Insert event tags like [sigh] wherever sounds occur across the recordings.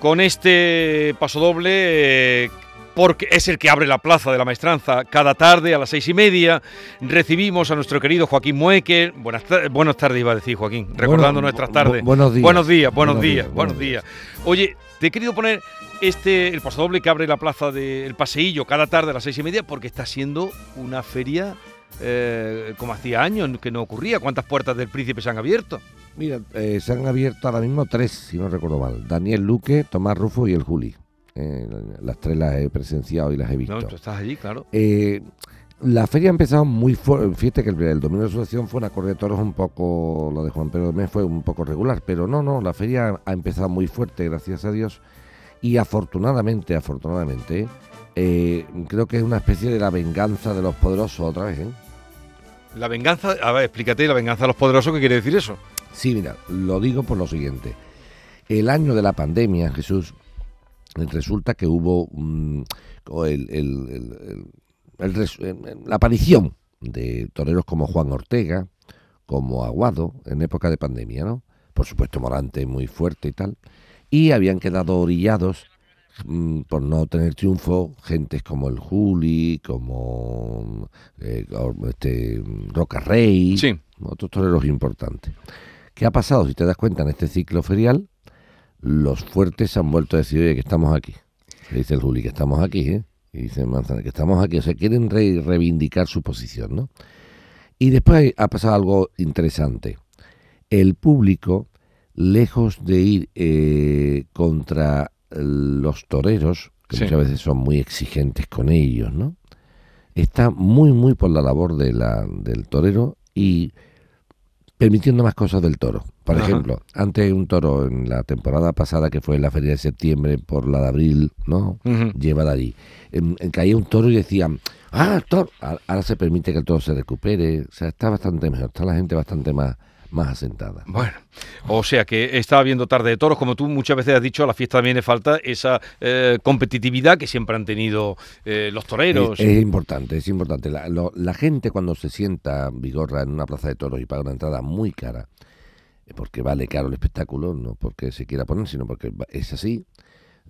con este paso doble. Eh, porque es el que abre la plaza de la maestranza cada tarde a las seis y media. Recibimos a nuestro querido Joaquín Mueque. Buenas, buenas tardes, iba a decir Joaquín, recordando nuestras tardes. buenos días. Buenos días, buenos, días, buenos días. Oye, te he querido poner este, el pasodoble que abre la plaza del paseillo cada tarde a las seis y media porque está siendo una feria eh, como hacía años que no ocurría. ¿Cuántas puertas del príncipe se han abierto? Mira, eh, se han abierto ahora mismo tres, si no recuerdo mal. Daniel Luque, Tomás Rufo y el Juli. Eh, las tres las he presenciado y las he visto. No, tú estás allí, claro. la feria ha empezado muy fuerte. Fíjate que el, dominio de la asociación fue una corrida de toros un poco, lo de Juan Pedro Mes fue un poco regular, pero no, no, la feria ha empezado muy fuerte, gracias a Dios. Y afortunadamente, afortunadamente, creo que es una especie de la venganza de los poderosos otra vez. ¿eh? La venganza, a ver, explícate, la venganza de los poderosos, ¿qué quiere decir eso? Sí, mira, lo digo por lo siguiente. El año de la pandemia, Jesús, resulta que hubo la aparición de toreros como Juan Ortega, como Aguado, en época de pandemia, ¿no? Por supuesto, Morante muy fuerte y tal. Y habían quedado orillados Mm, por no tener triunfo, gentes como el Juli, como eh, este, Roca Rey, otros toreros importantes. ¿Qué ha pasado? Si te das cuenta, en este ciclo ferial, los fuertes han vuelto a decir, oye, que estamos aquí. dice el Juli, que estamos aquí, ¿eh? Y dice Manzana, que estamos aquí. O sea, quieren reivindicar su posición, ¿no? Y después ha pasado algo interesante. El público, lejos de ir eh, contra los toreros, que muchas veces son muy exigentes con ellos, ¿no? Está muy, muy por la labor de la, del torero y permitiendo más cosas del toro. Por ejemplo, antes un toro en la temporada pasada que fue en la feria de septiembre por la de abril, ¿no? Lleva de allí. En, caía un toro y decían, ah, toro. Ahora se permite que el toro se recupere. O sea, está bastante mejor, está la gente bastante más más asentada. Bueno, o sea que está habiendo tarde de toros, como tú muchas veces has dicho, a la fiesta también le falta esa eh, competitividad que siempre han tenido eh, los toreros. Es, importante, es importante. La, gente cuando se sienta vigorra en una plaza de toros y paga una entrada muy cara, porque vale caro el espectáculo, no porque se quiera poner, sino porque es así,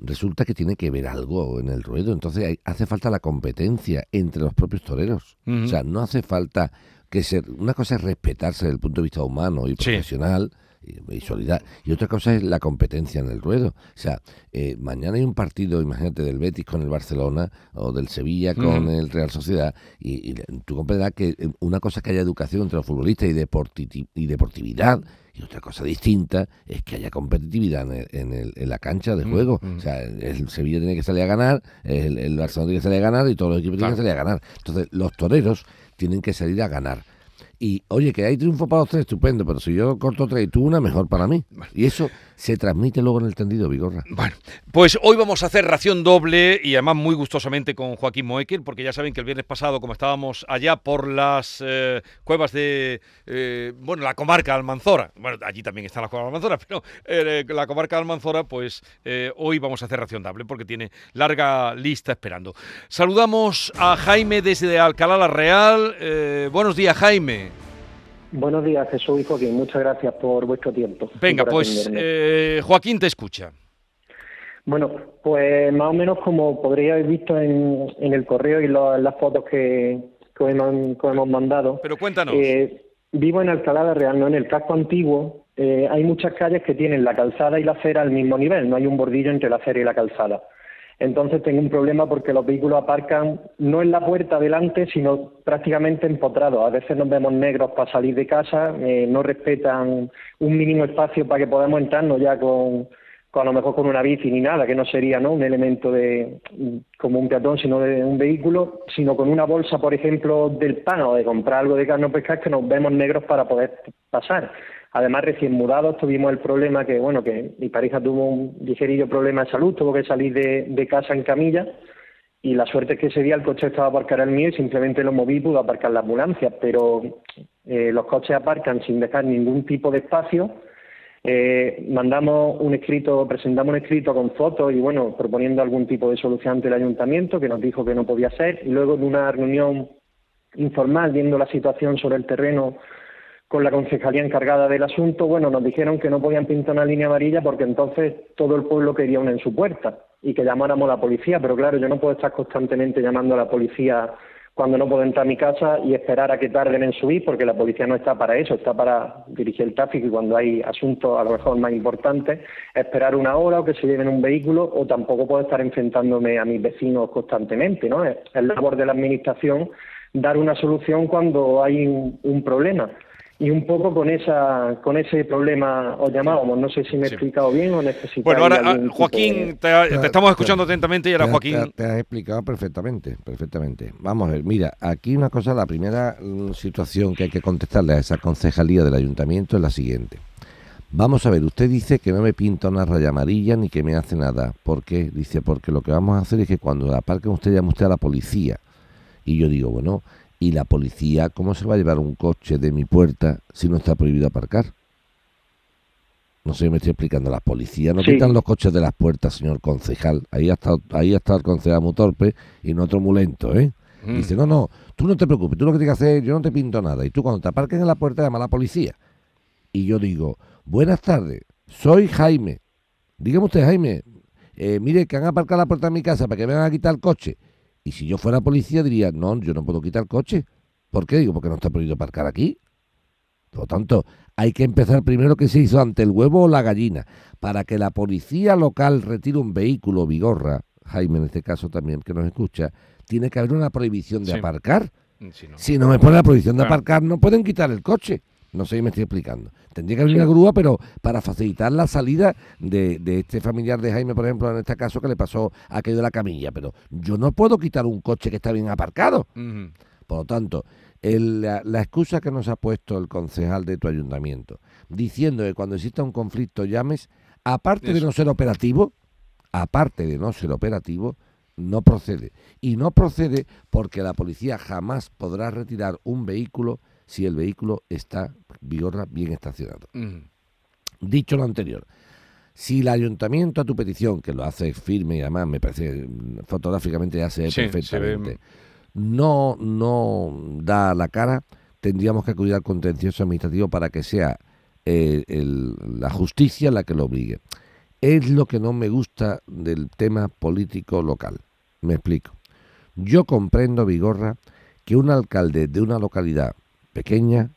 resulta que tiene que ver algo en el ruedo. Entonces hace falta la competencia entre los propios toreros. O sea, no hace falta que ser, una cosa es respetarse desde el punto de vista humano y profesional y, solidario, y otra cosa es la competencia en el ruedo. O sea, eh, mañana hay un partido, imagínate, del Betis con el Barcelona o del Sevilla con el Real Sociedad, y, tú comprenderás que eh, una cosa es que haya educación entre los futbolistas y, y deportividad, y otra cosa distinta es que haya competitividad en, el, en, la cancha de juego. O sea, el, Sevilla tiene que salir a ganar, el, el Barcelona tiene que salir a ganar y todos los equipos tienen que salir a ganar. Entonces, los toreros tienen que salir a ganar. Y oye, que hay triunfo para los tres, estupendo, pero si yo corto tres y tú una, mejor para mí. Y eso se transmite luego en el tendido, Vigorra. Bueno, pues hoy vamos a hacer ración doble y además muy gustosamente con Joaquín Moekel, porque ya saben que el viernes pasado, como estábamos allá por las eh, cuevas de, eh, bueno, la comarca Almanzora, bueno, allí también está la cueva de Almanzora, [laughs] pero eh, la comarca Almanzora, pues hoy vamos a hacer ración doble porque tiene larga lista esperando. Saludamos a Jaime desde Alcalá la Real. buenos días, Jaime. Buenos días, Jesús y Joaquín. Muchas gracias por vuestro tiempo. Venga, pues eh, Joaquín te escucha. Bueno, pues más o menos como podría haber visto en, el correo y las fotos que, hemos, mandado. Pero cuéntanos. Eh, vivo en Alcalá de Real, no en el casco antiguo. Eh, hay muchas calles que tienen la calzada y la acera al mismo nivel, no hay un bordillo entre la acera y la calzada. Entonces tengo un problema porque los vehículos aparcan no en la puerta delante, sino prácticamente empotrados. A veces nos vemos negros para salir de casa, eh, no respetan un mínimo espacio para que podamos entrarnos ya con, a lo mejor con una bici ni nada, que no sería ¿no? un elemento de como un peatón, sino de un vehículo, sino con una bolsa, por ejemplo, del pan o de comprar algo de carne o pescar, que nos vemos negros para poder pasar. Además, recién mudados tuvimos el problema que, bueno, que mi pareja tuvo un ligerillo problema de salud, tuvo que salir de, casa en camilla y la suerte es que ese día el coche estaba aparcado el mío y simplemente lo moví y pudo aparcar la ambulancia, pero eh, los coches aparcan sin dejar ningún tipo de espacio. Eh, mandamos un escrito, presentamos un escrito con fotos y bueno, proponiendo algún tipo de solución ante el ayuntamiento que nos dijo que no podía ser y luego en una reunión informal viendo la situación sobre el terreno con la concejalía encargada del asunto, bueno, nos dijeron que no podían pintar una línea amarilla porque entonces todo el pueblo quería una en su puerta y que llamáramos a la policía, pero claro, yo no puedo estar constantemente llamando a la policía cuando no puedo entrar a mi casa y esperar a que tarden en subir, porque la policía no está para eso, está para dirigir el tráfico y cuando hay asuntos a lo mejor más importantes, esperar una hora o que se lleven un vehículo o tampoco puedo estar enfrentándome a mis vecinos constantemente, ¿no? Es, labor de la Administración dar una solución cuando hay un problema y un poco con esa con ese problema os llamábamos. No sé si me he explicado bien o necesito. Bueno, ahora ah, Joaquín, te, estamos escuchando atentamente y ahora Joaquín. Te, has explicado perfectamente, perfectamente. Vamos a ver, mira, aquí una cosa, la primera mm, situación que hay que contestarle a esa concejalía del ayuntamiento es la siguiente. Vamos a ver, usted dice que no me pinta una raya amarilla ni que me hace nada. ¿Por qué? Dice, porque lo que vamos a hacer es que cuando aparquen usted llame usted a la policía. Y yo digo, bueno, ¿Y la policía cómo se va a llevar un coche de mi puerta si no está prohibido aparcar? No sé, me estoy explicando. La policía no quitan los coches de las puertas, señor concejal. Ahí ha estado, ahí está el concejal muy torpe y no otro muy lento, ¿eh? Mm. Dice, no, no, tú no te preocupes, tú lo que tienes que hacer, yo no te pinto nada. Y tú cuando te aparques en la puerta llama a la policía. Y yo digo, buenas tardes, soy Jaime. Dígame usted, Jaime, eh, mire que han aparcado la puerta de mi casa para que me vengan a quitar el coche. Y si yo fuera policía diría, no, yo no puedo quitar coche. ¿Por qué? Digo, porque no está prohibido aparcar aquí. Por lo tanto, hay que empezar primero que se hizo ante el huevo o la gallina. Para que la policía local retire un vehículo, Vigorra, Jaime en este caso también que nos escucha, tiene que haber una prohibición de aparcar. Si no. me pone la prohibición de aparcar, no pueden quitar el coche. No sé si me estoy explicando. Tendría que haber una grúa, pero para facilitar la salida de, de, este familiar de Jaime, por ejemplo, en este caso, que le pasó aquello de la camilla. Pero yo no puedo quitar un coche que está bien aparcado. Por lo tanto, la, excusa que nos ha puesto el concejal de tu ayuntamiento, diciendo que cuando exista un conflicto llames, aparte de no ser operativo, aparte de no ser operativo, no procede. Y no procede porque la policía jamás podrá retirar un vehículo si el vehículo está vigorra bien estacionado. Dicho lo anterior, si el ayuntamiento a tu petición, que lo hace firme y además me parece fotográficamente ya se ve perfectamente, no, no da la cara, tendríamos que acudir al contencioso administrativo para que sea eh, la justicia la que lo obligue. Es lo que no me gusta del tema político local. Me explico. Yo comprendo, Vigorra, que un alcalde de una localidad pequeña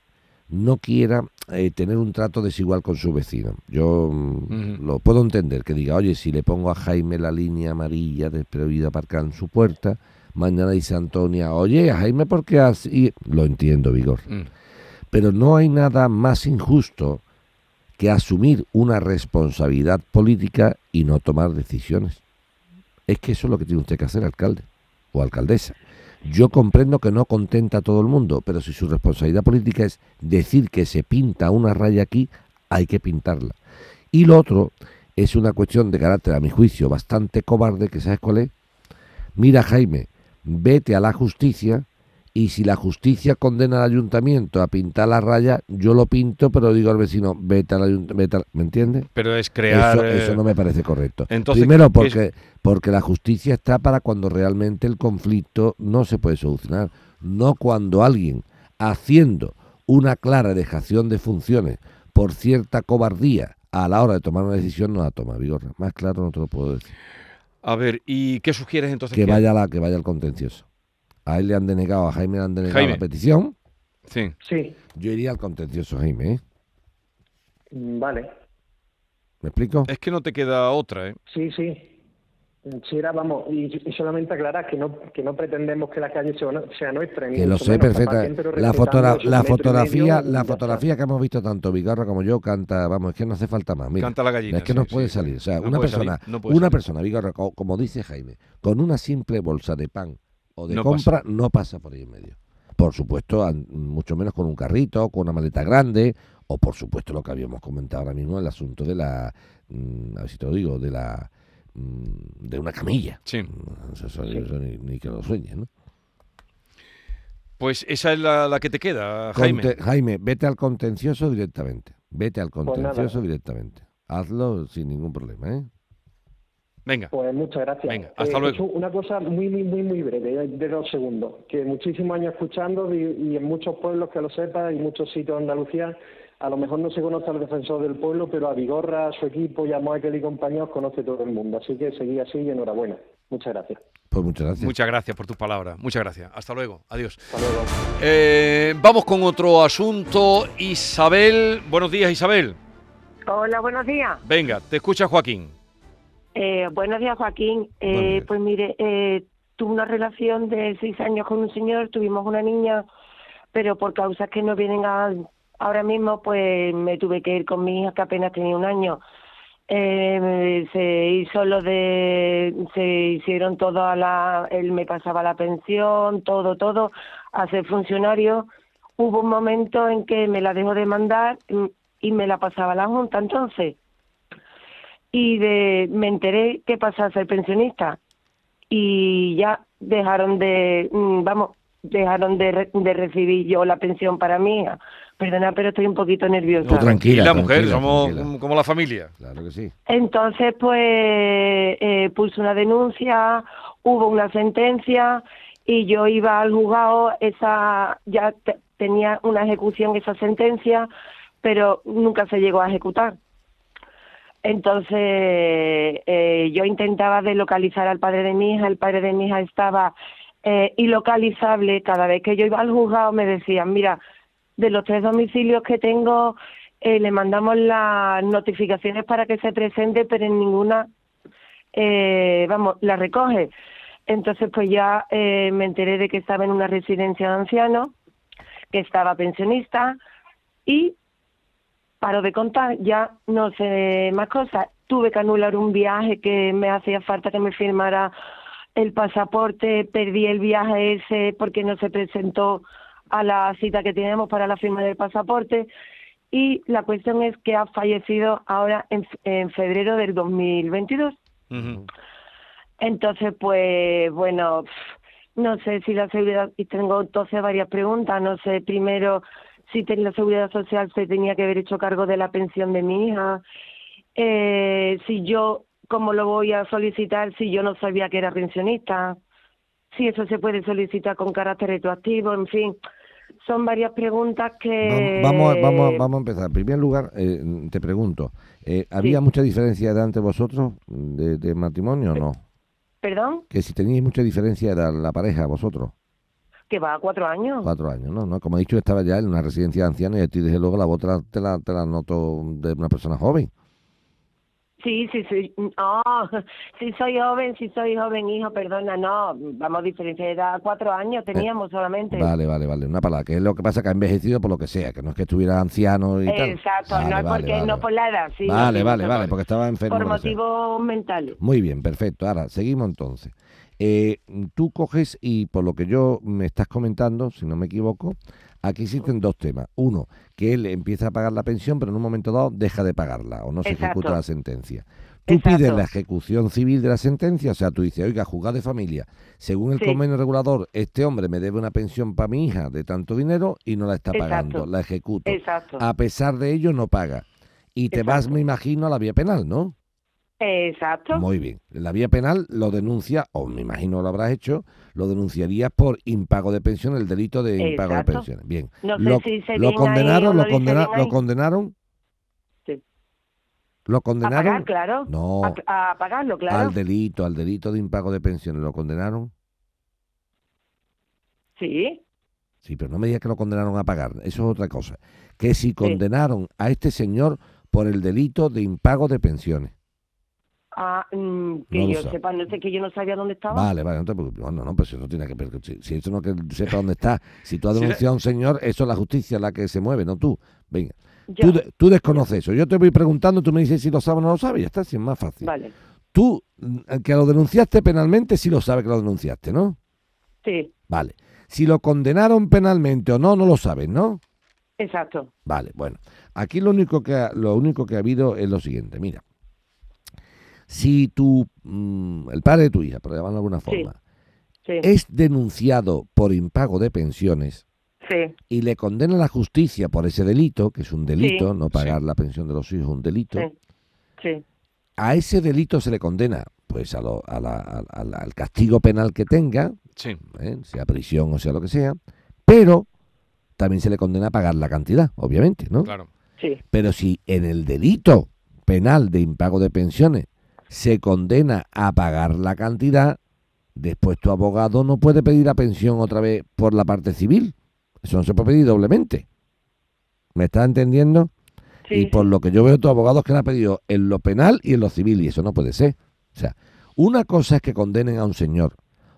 no quiera eh, tener un trato desigual con su vecino. Yo mm, lo puedo entender, que diga, oye, si le pongo a Jaime la línea amarilla de prohibido aparcar en su puerta, mañana dice Antonia, oye, Jaime, ¿por qué así? Lo entiendo, Vigor. Mm. Pero no hay nada más injusto que asumir una responsabilidad política y no tomar decisiones. Es que eso es lo que tiene usted que hacer, alcalde o alcaldesa. Yo comprendo que no contenta a todo el mundo, pero si su responsabilidad política es decir que se pinta una raya aquí, hay que pintarla. Y lo otro es una cuestión de carácter, a mi juicio, bastante cobarde, que sabes cuál es. Mira, Jaime, vete a la justicia y si la justicia condena al ayuntamiento a pintar la raya, yo lo pinto, pero digo al vecino, vete al ayuntamiento, ¿me entiendes? Pero es crear... Eso, eh, no me parece correcto. Primero porque, porque la justicia está para cuando realmente el conflicto no se puede solucionar, no cuando alguien haciendo una clara dejación de funciones por cierta cobardía a la hora de tomar una decisión no la toma, Vigorra. Más claro no te lo puedo decir. A ver, ¿y qué sugieres entonces? Que, vaya la, que vaya al contencioso a él le han denegado, a Jaime le han denegado la petición. Sí. Sí. Yo iría al contencioso, Jaime. ¿eh? Mm, vale. ¿Me explico? Es que no te queda otra, ¿eh? Sí, sí. Sí, era, vamos, y, solamente aclarar que no, que no pretendemos que la calle sea, nuestra. que lo sé perfecta. La, la fotografía la fotografía que hemos visto tanto Vigarra como yo canta, vamos, es que no hace falta más. canta la gallina. Es que no puede salir. O sea, una persona, una persona, Vigarra, como dice Jaime, con una simple bolsa de pan o de compra no pasa por ahí en medio. Por supuesto, mucho menos con un carrito, con una maleta grande, o por supuesto lo que habíamos comentado ahora mismo, el asunto de la, mm, a ver si te lo digo, de la mm, de una camilla. Sí. Mm, ni, que lo sueñe, ¿no? Pues esa es la, que te queda, Jaime. Jaime, vete al contencioso directamente. Vete al pues contencioso directamente. Hazlo sin ningún problema, ¿eh? Venga. Pues muchas gracias. Venga, hasta luego. Una cosa muy, muy, muy, muy breve, de dos segundos, que muchísimos años escuchando y, y en muchos pueblos que lo sepa y muchos sitios de Andalucía a lo mejor no se conoce al defensor del pueblo, pero a Vigorra, a su equipo y a Michael y compañeros conoce todo el mundo. Así que seguí así y enhorabuena. Muchas gracias. Pues muchas gracias. Muchas gracias por tus palabras. Muchas gracias. Hasta luego. Adiós. Hasta luego. Eh, vamos con otro asunto. Isabel. Buenos días, Isabel. Hola, buenos días. Venga, te escucha Joaquín. Eh, buenos días, Joaquín. Eh, días. Pues mire, eh, tuve una relación de seis años con un señor, tuvimos una niña, pero por causas que no vienen a- ahora mismo, pues me tuve que ir con mi hija que apenas tenía un año. Eh, se hizo lo de, se hicieron toda la, él me pasaba la pensión, todo, todo, a ser funcionario. Hubo un momento en que me la dejó de mandar y me la pasaba a la Junta, entonces y de, me enteré que pasaba a ser pensionista y ya dejaron de, mm, vamos, dejaron de, re- de recibir yo la pensión para mi hija. Perdona, pero estoy un poquito nerviosa. No, tranquila, la mujer, tranquila, somos tranquila. como- la familia. Claro que sí. Entonces, pues, eh, puse una denuncia, hubo una sentencia y yo iba al juzgado, esa ya te- tenía una ejecución esa sentencia, pero nunca se llegó a ejecutar. Entonces, eh, yo intentaba deslocalizar al padre de mi hija, el padre de mi hija estaba eh, ilocalizable. Cada vez que yo iba al juzgado me decían, mira, de los tres domicilios que tengo, eh, le mandamos las notificaciones para que se presente, pero en ninguna, eh, vamos, la recoge. Entonces, pues ya me enteré de que estaba en una residencia de ancianos, que estaba pensionista y paro de contar, ya no sé más cosas. Tuve que anular un viaje que me hacía falta que me firmara el pasaporte, perdí el viaje ese porque no se presentó a la cita que teníamos para la firma del pasaporte y la cuestión es que ha fallecido ahora en, en febrero del 2022. Ujú. Entonces, pues bueno, no sé si la seguridad, y tengo entonces varias preguntas, no sé, primero si la seguridad social se tenía que haber hecho cargo de la pensión de mi hija, eh, si yo, cómo lo voy a solicitar si yo no sabía que era pensionista, si eso se puede solicitar con carácter retroactivo, en fin, son varias preguntas que... Vamos, vamos, vamos, vamos a empezar. En primer lugar, eh, te pregunto, eh, ¿había Sí. mucha diferencia de edad entre vosotros de, de matrimonio o no? ¿Perdón? Que si teníais mucha diferencia de la pareja, vosotros, Que va a cuatro años. cuatro años, ¿no? ¿no? Como he dicho, estaba ya en una residencia de ancianos y a ti desde luego la otra te la, te la noto de una persona joven. Sí, sí, sí. Oh, sí soy joven, sí soy joven, hijo, perdona, no. Vamos, diferencia de edad, cuatro años teníamos solamente. Vale, vale, vale. Una palabra, que es lo que pasa que ha envejecido por lo que sea, que no es que estuviera anciano y tal. Exacto, Vale, no es vale, porque, vale. no por la edad, sí. Vale, vale, vale, porque estaba enfermo. Por motivos mentales. Muy bien, perfecto. Ahora, seguimos entonces. Eh, tú coges y por lo que yo me estás comentando, si no me equivoco, aquí existen dos temas. Uno, que él empieza a pagar la pensión, pero en un momento dado deja de pagarla o no se Exacto. ejecuta la sentencia. Tú Exacto. pides la ejecución civil de la sentencia, o sea, tú dices, oiga, juzgado de familia, según el Sí. convenio regulador, este hombre me debe una pensión para mi hija de tanto dinero y no la está Exacto. pagando, la ejecuto. Exacto. A pesar de ello, no paga. Y te vas, me imagino, a la vía penal, ¿no? Exacto. Muy bien. En la vía penal lo denuncia, o me imagino lo habrás hecho, lo denunciarías por impago de pensión, el delito de impago de pensiones. Bien. No sé lo, si se lo ahí condenaron, lo, condena- lo condenaron. Sí. Lo A condenaron. pagar, claro. No, A, a pagarlo, claro. al delito, al delito de impago de pensiones, lo condenaron. Sí. Sí, pero no me digas que lo condenaron a pagar, eso es otra cosa. Que si condenaron a este señor por el delito de impago de pensiones. Ah, que No lo yo sabe. sepa, no sé que yo no sabía dónde estaba. Vale, vale, no te preocupes. No, no, pues eso tiene que ver. Si, si eso no que sepa dónde está, si tú has denunciado a un señor, eso es la justicia la que se mueve, no tú. Venga, Yo- tú, tú desconoces eso. Yo te voy preguntando, tú me dices si lo sabes o no lo sabes, ya está, si es más fácil. Vale. Tú, mm, que lo denunciaste penalmente, sí lo sabes que lo denunciaste, ¿no? Sí, Vale. Si lo condenaron penalmente o no, no lo sabes, ¿no? exacto. Vale, bueno. Aquí lo único que ha, lo único que ha habido es lo siguiente, mira. Si tu mm, el padre de tu hija, por llamarlo de alguna forma, Sí, es denunciado por impago de pensiones sí, y le condena la justicia por ese delito, que es un delito, Sí. no pagar la pensión de los hijos, un delito, sí, sí. a ese delito se le condena pues a lo- a la- a- al castigo penal que tenga, Sí. ¿eh? sea prisión o sea lo que sea, pero también se le condena a pagar la cantidad, obviamente, ¿no? Claro. Sí, Pero si en el delito penal de impago de pensiones se condena a pagar la cantidad, después tu abogado no puede pedir la pensión otra vez por la parte civil. Eso no se puede pedir doblemente. ¿Me estás entendiendo? sí. y por lo que yo veo, tu abogado es que le ha pedido en lo penal y en lo civil, y eso no puede ser. O sea, una cosa es que condenen a un señor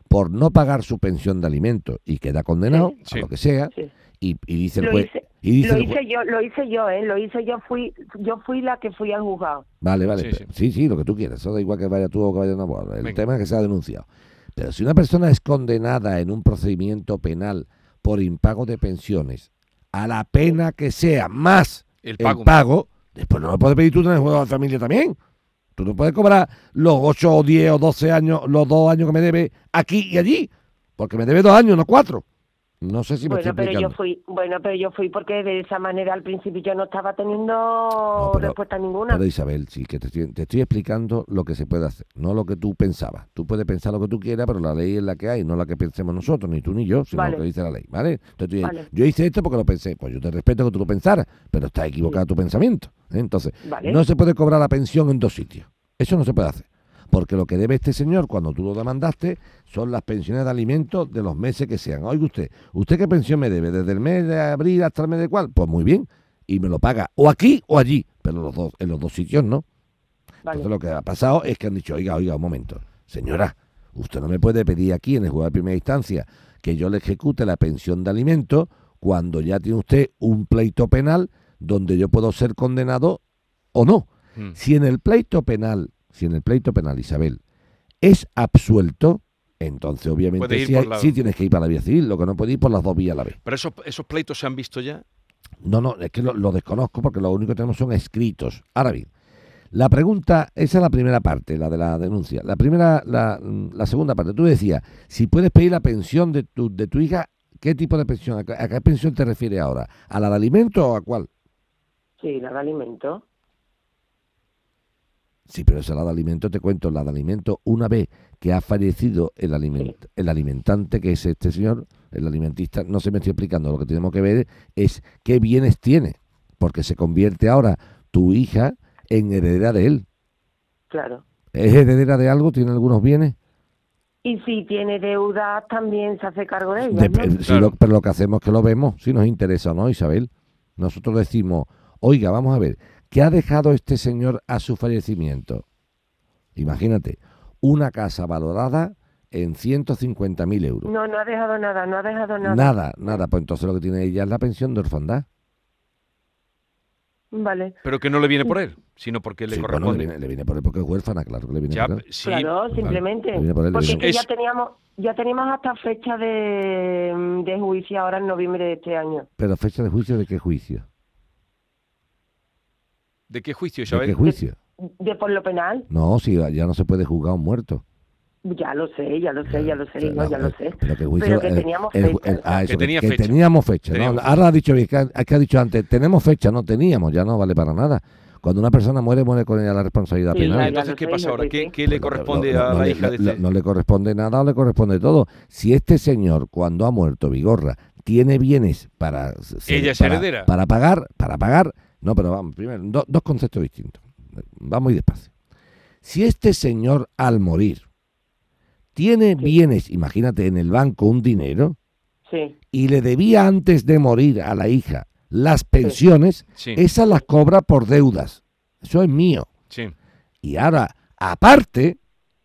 por no pagar su pensión de alimentos y queda condenado Sí. a lo que sea, Sí. y, y dice el juez. Hice, y dice lo el hice yo, lo hice yo, ¿eh? Lo hice yo, fui, yo fui la que fui al juzgado. Vale, vale. Sí, Sí, sí, lo que tú quieras. Eso da igual que vaya tú o que vaya un abogado. El Venga. tema es que se ha denunciado. Pero si una persona es condenada en un procedimiento penal por impago de pensiones, a la pena que sea más El el pago. pago, después no lo puedes pedir tú en el juego de familia también. Tú no puedes cobrar los 8 o 10 o 12 años, los dos años que me debe aquí y allí, porque me debe dos años, no cuatro. No sé si me Bueno, estoy pero yo fui, bueno, pero yo fui porque de esa manera al principio yo no estaba teniendo No, pero- respuesta ninguna. Pero Isabel, sí, que te estoy, te estoy explicando lo que se puede hacer, no lo que tú pensabas. Tú puedes pensar lo que tú quieras, pero la ley es la que hay, no la que pensemos nosotros, ni tú ni yo, sino Vale. lo que dice la ley, ¿vale? Entonces, tú dices, Vale. yo hice esto porque lo pensé, pues yo te respeto que tú lo pensaras, pero está equivocado tu pensamiento. ¿eh? Entonces, Vale. no se puede cobrar la pensión en dos sitios. Eso no se puede hacer. Porque lo que debe este señor cuando tú lo demandaste son las pensiones de alimentos de los meses que sean. Oiga usted, ¿usted qué pensión me debe? ¿Desde el mes de abril hasta el mes de cuál? Pues muy bien. Y me lo paga o aquí o allí. Pero los dos, en los dos sitios no. Vale. Entonces lo que ha pasado es que han dicho, oiga, oiga, un momento, señora, usted no me puede pedir aquí en el juego de primera instancia que yo le ejecute la pensión de alimentos cuando ya tiene usted un pleito penal donde yo puedo ser condenado o no. Mm. Si en el pleito penal, si en el pleito penal, Isabel, es absuelto, entonces obviamente sí, la- sí tienes que ir para la vía civil, lo que no puede ir por las dos vías a la vez. Pero esos, esos pleitos se han visto ya. No, no, es que lo, lo desconozco porque lo único que tenemos son escritos. Ahora bien, la pregunta, esa es la primera parte, la de la denuncia. La primera, la, la segunda parte, tú decías, si puedes pedir la pensión de tu, de tu hija, ¿qué tipo de pensión? ¿A qué, a qué pensión te refieres ahora? ¿A la de alimento o a cuál? Sí, la de alimento. Sí, pero esa la de alimento, te cuento, la de alimento, una vez que ha fallecido el, aliment, el alimentante, que es este señor, el alimentista, no se me estoy explicando, lo que tenemos que ver es qué bienes tiene, porque se convierte ahora tu hija en heredera de él. Claro. ¿Es heredera de algo? ¿Tiene algunos bienes? Y si tiene deuda, también se hace cargo de ella. Dep- ¿no? si Claro. lo- pero lo que hacemos es que lo vemos, si nos interesa o no, Isabel. Nosotros decimos, oiga, vamos a ver, ¿qué ha dejado este señor a su fallecimiento? Imagínate, una casa valorada en 150.000 euros. No, no ha dejado nada, no ha dejado nada. Nada, nada. Pues entonces lo que tiene ella es la pensión de orfandad. Vale. Pero que no le viene por él, sino porque le Sí, bueno, corresponde. le, viene, le viene por él porque es huérfana, claro que le viene Ya, por él. sí, claro, simplemente. Por él, Porque es que ya teníamos, ya teníamos hasta fecha de, de juicio ahora en noviembre de este año. Pero fecha de juicio, ¿de qué juicio? ¿De qué juicio, ¿De Isabel? qué juicio? De por lo penal, No, si ya no se puede juzgar a un muerto. ya lo sé, ya lo sé, ya lo sé, no, no, ya lo eh, sé. Pero que, juicio, Pero que el- teníamos el- fecha. el- ah, eso, Que tenía que fecha. teníamos fecha. Ahora ha dicho, que, ha- es que ha dicho antes, tenemos fecha, no teníamos, ya no vale para nada. Cuando una persona muere, muere con ella la responsabilidad Sí, penal. ya, Entonces, ¿qué sé, pasa ahora? ¿Qué, qué le corresponde a no la hija de este? No le corresponde nada o le corresponde todo. Si este señor, cuando ha muerto Vigorra, tiene bienes para... ser- Ella es para- heredera. Para pagar, para pagar... No, pero vamos, primero, do- dos conceptos distintos. Vamos y despacio. Si este señor, al morir, tiene bienes, imagínate, en el banco un dinero, Sí, y le debía antes de morir a la hija las pensiones, Sí, esas las cobra por deudas. Eso es mío. sí. Y ahora, aparte,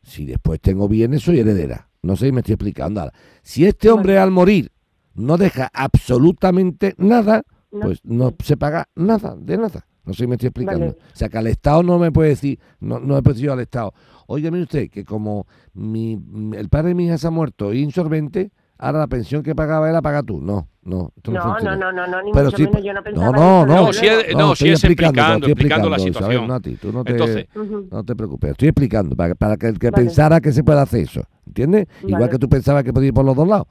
si después tengo bienes, soy heredera. No sé si me estoy explicando. Ahora, si este hombre al morir no deja absolutamente nada, No. pues no se paga nada, de nada. No sé si me estoy explicando. Vale. O sea, que al Estado no me puede decir, no, no me puede decir yo al Estado, oiga, mire usted, que como mi, el padre de mi hija se ha muerto insolvente, ahora la pensión que pagaba él la paga tú. No, no. esto no, no, no, no, no, no, ni Pero mucho sí, menos, yo no no, pensaba no, no, desde No, si es- no, si estoy es explicando, estoy explicando la situación. no a ti, tú no te, Entonces, no te preocupes, estoy explicando para, para que el que Vale. pensara que se puede hacer eso, ¿entiendes? Igual Vale. que tú pensabas que podía ir por los dos lados.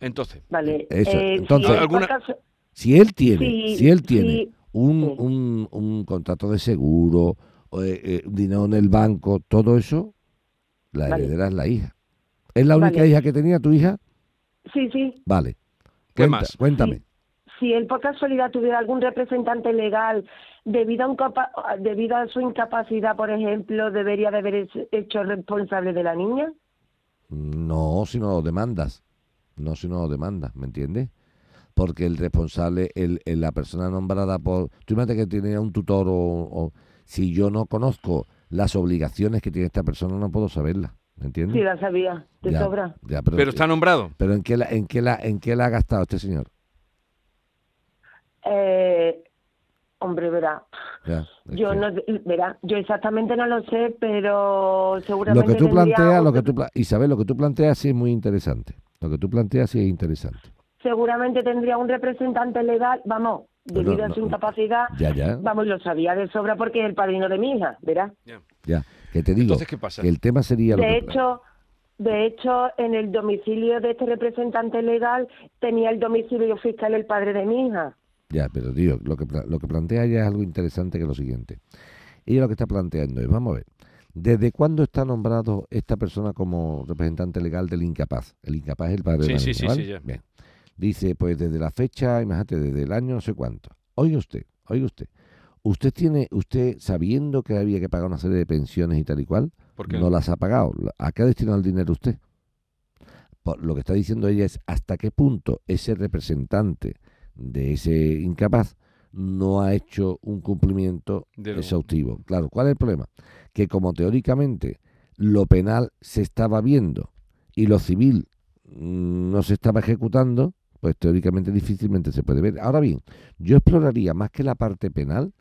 entonces, Vale. Eso, eh, entonces- si en ¿Alguna- Si él tiene, Sí, si él tiene sí, un, sí. un, un contrato de seguro, o, eh, eh, dinero en el banco, todo eso, La Vale. heredera es la hija. ¿Es la única Vale. hija que tenía tu hija? Sí, sí. Vale. ¿Qué Cuenta- más? Cuéntame. Sí. Si él por casualidad tuviera algún representante legal debido a, un capa- debido a su incapacidad, por ejemplo, debería de haber hecho- hecho responsable de la niña. No, si no lo demandas. No si no lo demandas, ¿me entiendes? Porque el responsable, el, el- la persona nombrada por... Tú imagínate que tiene un tutor o, o- Si yo no conozco las obligaciones que tiene esta persona, no puedo saberlas, ¿me entiendes? Sí, la sabía, de Ya, sobra. ya, pero, Pero está nombrado. pero ¿en qué, la, en, qué la, ¿en qué la ha gastado este señor? Eh, hombre, verá. Ya, Yo que- no, verá, yo exactamente no lo sé, pero Lo seguramente que tú planteas, lo que tú pla- Isabel, lo que tú planteas sí es muy interesante. Lo que tú planteas sí es interesante. Seguramente tendría un representante legal, vamos, debido a no- su incapacidad, Ya, ya, vamos, lo sabía de sobra porque es el padrino de mi hija, verá. ya. Que te digo, Entonces, ¿qué pasa? que el tema sería lo De que... hecho, de hecho, en el domicilio de este representante legal tenía el domicilio fiscal el padre de mi hija. Ya, pero tío, lo que, lo que plantea ella es algo interesante que es lo siguiente. Ella lo que está planteando es, vamos a ver, ¿desde cuándo está nombrado esta persona como representante legal del incapaz? El incapaz es el padre Sí, de la sí, niña, sí, ¿vale? sí, ya. Bien. Dice, pues desde la fecha, imagínate, desde el año no sé cuánto. Oiga usted, oiga usted. Usted tiene, usted sabiendo que había que pagar una serie de pensiones y tal y cual, no las ha pagado. ¿A qué ha destinado el dinero usted? Por- lo que está diciendo ella es hasta qué punto ese representante de ese incapaz no ha hecho un cumplimiento De exhaustivo. Claro, ¿cuál es el problema? Que como teóricamente lo penal se estaba viendo y lo civil mm, no se estaba ejecutando, pues teóricamente difícilmente se puede ver. Ahora bien, yo exploraría más que la parte penal,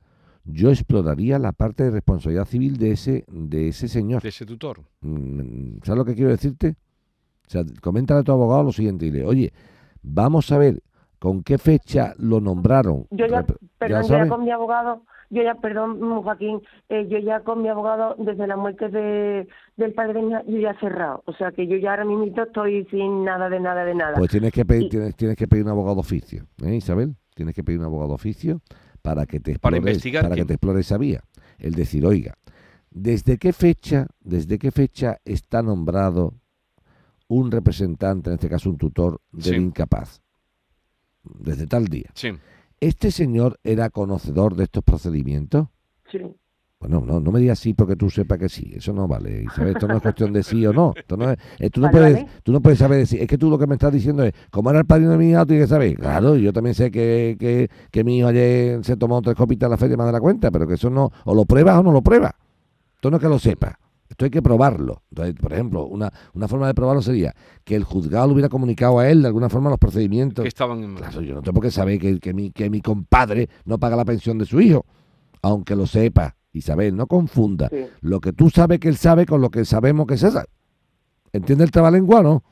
yo exploraría la parte de responsabilidad civil de ese, de ese señor. De ese tutor. Mm, ¿Sabes lo que quiero decirte? O sea, coméntale a tu abogado lo siguiente, dile, oye, vamos a ver con qué fecha lo nombraron. Yo ya, perdón, yo ya con mi abogado, yo ya, perdón, mm, Joaquín, eh, yo ya con mi abogado, desde la muerte de, del padre de mi hija, yo ya he cerrado. O sea que yo ya ahora mismo estoy sin nada de nada de nada. Pues tienes que pedir, Y- tienes, tienes que pedir un abogado oficio, ¿eh, Isabel? Tienes que pedir un abogado oficio para que te Para explore, investigar para que te explore esa vía. El decir, oiga, ¿desde qué fecha, desde qué fecha está nombrado un representante, en este caso un tutor, del Sí. incapaz? Desde tal día. Sí. ¿Este señor era conocedor de estos procedimientos? Sí. Bueno, no, no me digas sí porque tú sepas que sí. Eso no vale, Isabel. Esto no es cuestión de sí o no. Esto no es, eh, tú, no Vale, puedes, vale. tú no puedes saber decir. Es que tú lo que me estás diciendo es, como era el padrino de mi hijo, tienes que saber. Claro, yo también sé que, que, que mi hijo ayer se tomó tres copitas en la feria más de la cuenta, pero que eso no, o lo pruebas o no lo pruebas. Esto no es que lo sepas. Esto hay que probarlo. Entonces, por ejemplo, una, una forma de probarlo sería que el juzgado le hubiera comunicado a él de alguna forma los procedimientos. Que estaban en... Claro, yo no tengo por qué saber que, que mi, que mi compadre no paga la pensión de su hijo, aunque lo sepa. Isabel, no confunda Sí. lo que tú sabes que él sabe con lo que sabemos que se sabe. ¿Entiendes el trabalengua, no?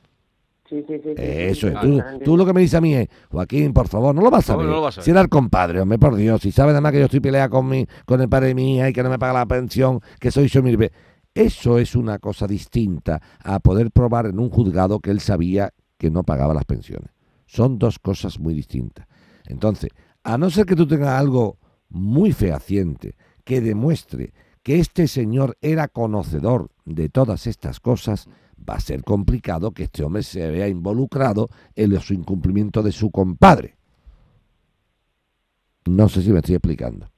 Sí, sí, sí, Eso sí, es. sí, Tú, sí, tú lo que me dices a mí es, Joaquín, por favor, no lo vas a No, saber. no lo vas a Si ver. era el compadre, hombre, por Dios. Si sabe además que yo estoy peleado con, mi, con el padre de mi hija y que no me paga la pensión, que soy yo mil veces. Eso es una cosa distinta a poder probar en un juzgado que él sabía que no pagaba las pensiones. Son dos cosas muy distintas. Entonces, a no ser que tú tengas algo muy fehaciente que demuestre que este señor era conocedor de todas estas cosas, va a ser complicado que este hombre se vea involucrado en los incumplimientos de su compadre. No sé si me estoy explicando.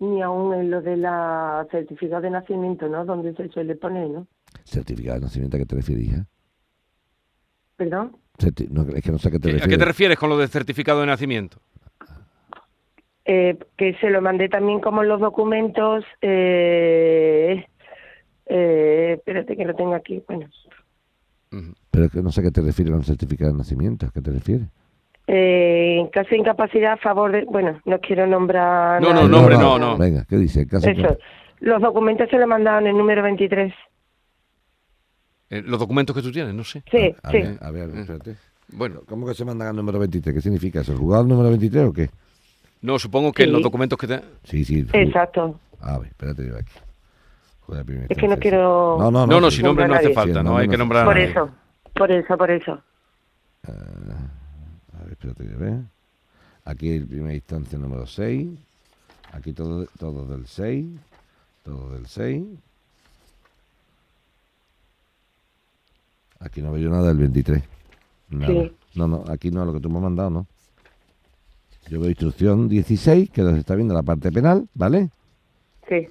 Ni aún en lo de la certificado de nacimiento, ¿no? Donde se suele poner, ¿no? ¿Certificado de nacimiento a qué te refieres, hija? ¿Perdón? Certi- no, es que no sé a qué te ¿Qué- ¿A refieres. qué te refieres con lo del certificado de nacimiento? Eh, que se lo mandé también como los documentos. Eh, eh, espérate que lo tengo aquí. Bueno, Ujú. Pero es que no sé a qué te refieres con certificado de nacimiento. ¿A qué te refieres? Eh, en caso de incapacidad a favor de. Bueno, no quiero nombrar. No, nada. no, nombre no, no. Venga, ¿qué dice? Caso que- Eso. Los documentos se lo mandaron el número 23. Eh, los documentos que tú tienes, no sé. Sí, a, sí. ver, a ver, espérate. Bueno, ¿Cómo que se mandan al número 23? ¿Qué significa eso? ¿El juzgado al número 23 o qué? no, supongo que en los documentos que te... Sí, sí. Exacto. A ver, espérate yo aquí. Es que no quiero-. No, no, No, no, sí. si nombre no hace falta, Sí, no hay que no nombrar Por eso. Por eso, por eso. A ver, espérate que ver. Aquí el primera instancia número 6. Aquí todo, todo del 6. Todo del 6. Aquí no veo nada del 23. Nada. Sí. No, no, aquí no, lo que tú me has mandado, no. Yo veo instrucción 16, que nos está viendo la parte penal, ¿vale? Sí.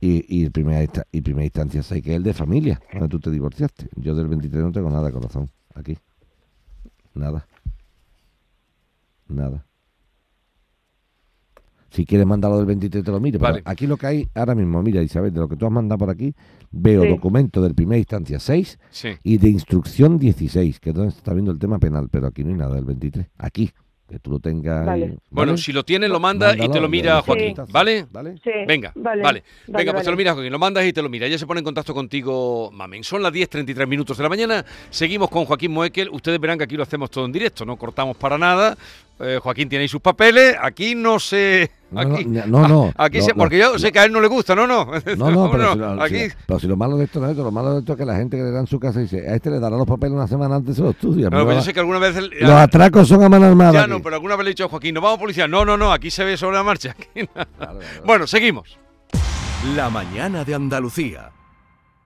Y, y, primera, y primera instancia 6, que es el de familia, cuando tú te divorciaste. Yo del 23 no tengo nada, corazón. Aquí. Nada. Nada. Si quieres mandarlo del 23 te lo miro. Vale. aquí lo que hay ahora mismo, mira Isabel, de lo que tú has mandado por aquí, veo Sí. documento del primera instancia 6 Sí. y de instrucción 16, que es donde se está viendo el tema penal, pero aquí no hay nada del 23. Aquí, que tú lo tengas. Vale. Bueno, si lo tienes, lo manda y te lo mira Joaquín, le- ¿vale? ¿Vale? Sí. Venga, vale, Vale. Venga, pues te lo miras, Joaquín, lo mandas y te lo mira. Ella se pone en contacto contigo, mamen. Son las 10.33 minutos de la mañana. Seguimos con Joaquín Moekel. Ustedes verán que aquí lo hacemos todo en directo, no cortamos para nada. Eh, Joaquín tiene ahí sus papeles. Aquí no sé. No, Aquí, no, no, no. Aquí [laughs] se, porque yo sé que a él no le gusta, no, no. No, no, [laughs] pero, si lo, aquí. si pero si lo malo de esto no es esto, lo malo de esto es que la gente que le da en su casa dice, a este le dará los papeles una semana antes de los estudios. No, pero yo sé que alguna vez. Los atracos son a mano armada. ya aquí. no, pero alguna vez le he dicho a Joaquín, no vamos policía. No, no, no, aquí se ve sobre la marcha. Aquí [laughs] no. Claro, claro. Bueno, seguimos. La mañana de Andalucía.